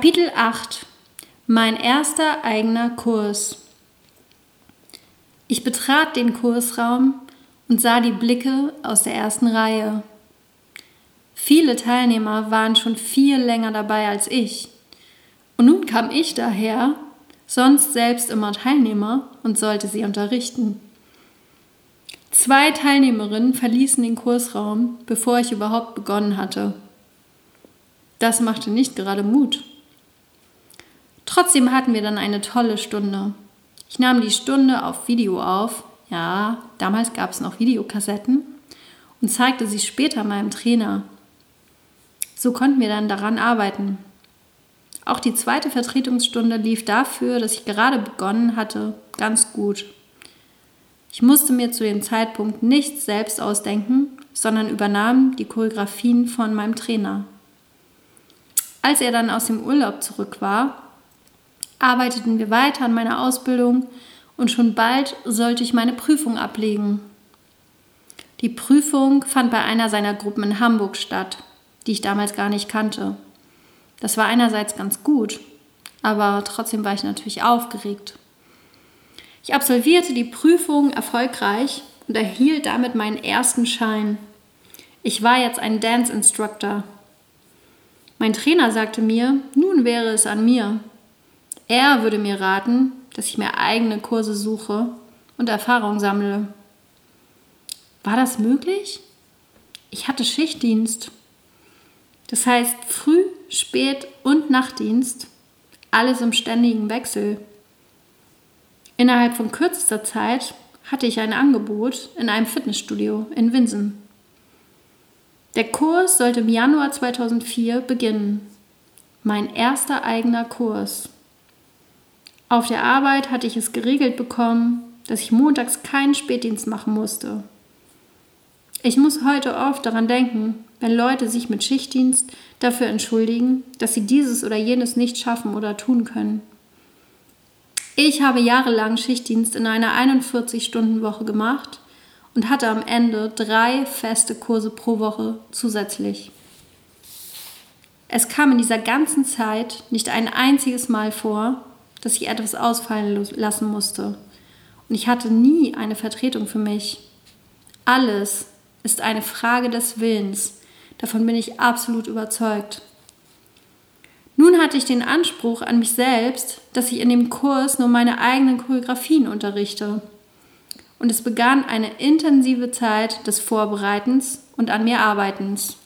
Kapitel 8 Mein erster eigener Kurs Ich betrat den Kursraum und sah die Blicke aus der ersten Reihe. Viele Teilnehmer waren schon viel länger dabei als ich. Und nun kam ich daher, sonst selbst immer Teilnehmer, und sollte sie unterrichten. Zwei Teilnehmerinnen verließen den Kursraum, bevor ich überhaupt begonnen hatte. Das machte nicht gerade Mut. Trotzdem hatten wir dann eine tolle Stunde. Ich nahm die Stunde auf Video auf. Ja, damals gab es noch Videokassetten und zeigte sie später meinem Trainer. So konnten wir dann daran arbeiten. Auch die zweite Vertretungsstunde lief dafür, dass ich gerade begonnen hatte, ganz gut. Ich musste mir zu dem Zeitpunkt nichts selbst ausdenken, sondern übernahm die Choreografien von meinem Trainer. Als er dann aus dem Urlaub zurück war, arbeiteten wir weiter an meiner Ausbildung und schon bald sollte ich meine Prüfung ablegen. Die Prüfung fand bei einer seiner Gruppen in Hamburg statt, die ich damals gar nicht kannte. Das war einerseits ganz gut, aber trotzdem war ich natürlich aufgeregt. Ich absolvierte die Prüfung erfolgreich und erhielt damit meinen ersten Schein. Ich war jetzt ein Dance Instructor. Mein Trainer sagte mir, nun wäre es an mir, er würde mir raten, dass ich mir eigene Kurse suche und Erfahrung sammle. War das möglich? Ich hatte Schichtdienst. Das heißt Früh-, Spät- und Nachtdienst, alles im ständigen Wechsel. Innerhalb von kürzester Zeit hatte ich ein Angebot in einem Fitnessstudio in Winsen. Der Kurs sollte im Januar 2004 beginnen. Mein erster eigener Kurs. Auf der Arbeit hatte ich es geregelt bekommen, dass ich montags keinen Spätdienst machen musste. Ich muss heute oft daran denken, wenn Leute sich mit Schichtdienst dafür entschuldigen, dass sie dieses oder jenes nicht schaffen oder tun können. Ich habe jahrelang Schichtdienst in einer 41-Stunden-Woche gemacht und hatte am Ende drei feste Kurse pro Woche zusätzlich. Es kam in dieser ganzen Zeit nicht ein einziges Mal vor, dass ich etwas ausfallen lassen musste. Und ich hatte nie eine Vertretung für mich. Alles ist eine Frage des Willens. Davon bin ich absolut überzeugt. Nun hatte ich den Anspruch an mich selbst, dass ich in dem Kurs nur meine eigenen Choreografien unterrichte. Und es begann eine intensive Zeit des Vorbereitens und an mir Arbeitens.